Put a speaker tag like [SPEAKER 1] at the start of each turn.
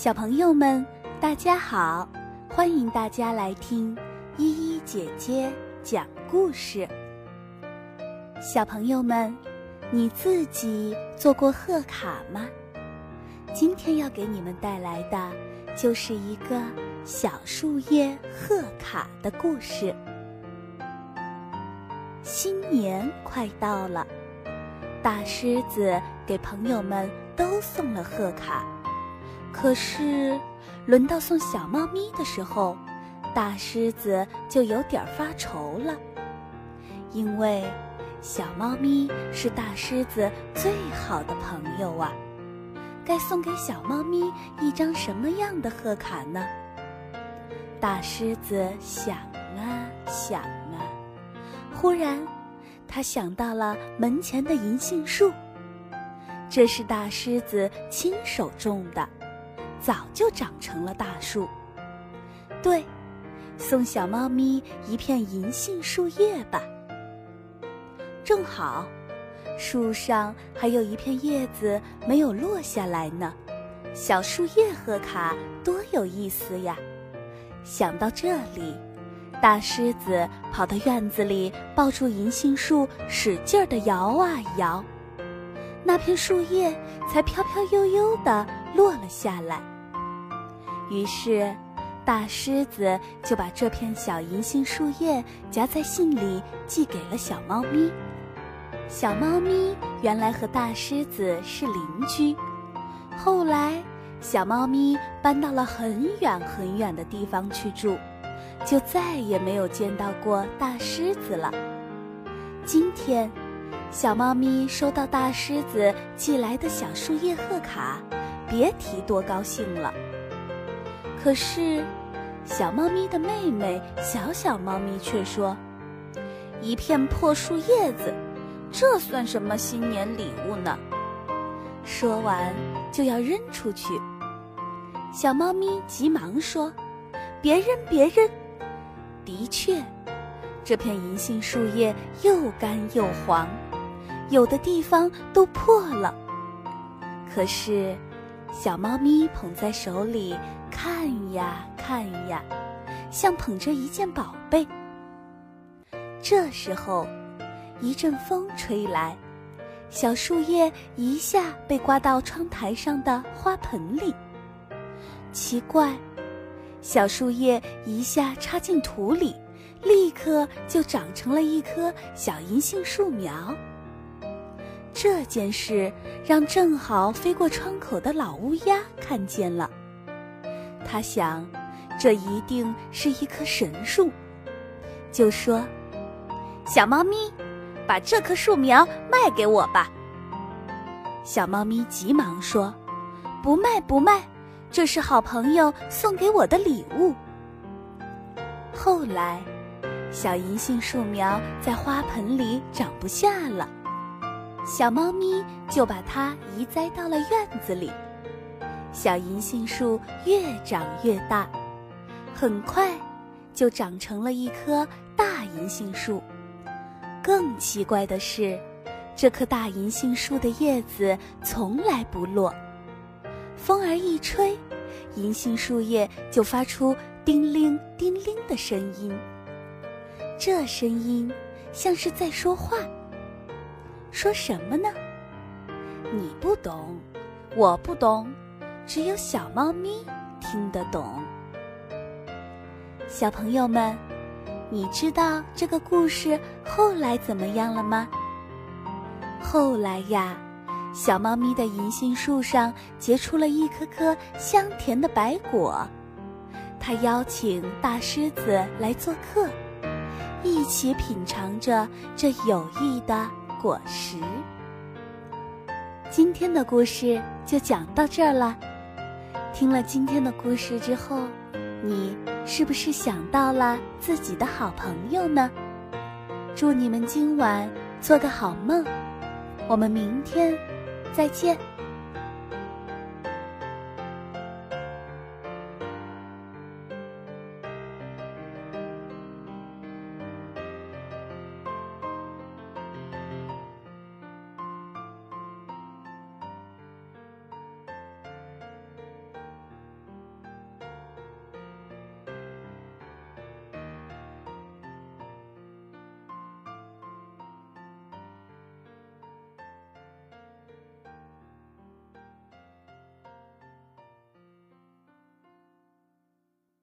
[SPEAKER 1] 小朋友们，大家好！欢迎大家来听依依姐姐讲故事。小朋友们，你自己做过贺卡吗？今天要给你们带来的就是一个小树叶贺卡的故事。新年快到了，大狮子给朋友们都送了贺卡。可是，轮到送小猫咪的时候，大狮子就有点发愁了，因为小猫咪是大狮子最好的朋友啊。该送给小猫咪一张什么样的贺卡呢？大狮子想啊想啊，忽然，他想到了门前的银杏树，这是大狮子亲手种的。早就长成了大树。对，送小猫咪一片银杏树叶吧。正好，树上还有一片叶子没有落下来呢。小树叶贺卡多有意思呀！想到这里，大狮子跑到院子里，抱住银杏树，使劲儿地摇啊摇。那片树叶才飘飘悠悠地落了下来。于是，大狮子就把这片小银杏树叶夹在信里，寄给了小猫咪。小猫咪原来和大狮子是邻居，后来小猫咪搬到了很远很远的地方去住，就再也没有见到过大狮子了。今天，小猫咪收到大狮子寄来的小树叶贺卡，别提多高兴了。可是，小猫咪的妹妹小小猫咪却说：“一片破树叶子，这算什么新年礼物呢？”说完就要扔出去。小猫咪急忙说：“别扔，别扔！”的确，这片银杏树叶又干又黄，有的地方都破了。可是，小猫咪捧在手里。看呀看呀，像捧着一件宝贝。这时候，一阵风吹来，小树叶一下被刮到窗台上的花盆里。奇怪，小树叶一下插进土里，立刻就长成了一棵小银杏树苗。这件事让正好飞过窗口的老乌鸦看见了。他想，这一定是一棵神树，就说：“小猫咪，把这棵树苗卖给我吧。”小猫咪急忙说：“不卖不卖，这是好朋友送给我的礼物。”后来，小银杏树苗在花盆里长不下了，小猫咪就把它移栽到了院子里。小银杏树越长越大，很快就长成了一棵大银杏树。更奇怪的是，这棵大银杏树的叶子从来不落，风儿一吹，银杏树叶就发出叮铃叮铃的声音。这声音像是在说话，说什么呢？你不懂，我不懂。只有小猫咪听得懂。小朋友们，你知道这个故事后来怎么样了吗？后来呀，小猫咪的银杏树上结出了一颗颗香甜的白果，它邀请大狮子来做客，一起品尝着这有益的果实。今天的故事就讲到这儿了。听了今天的故事之后，你是不是想到了自己的好朋友呢？祝你们今晚做个好梦，我们明天再见。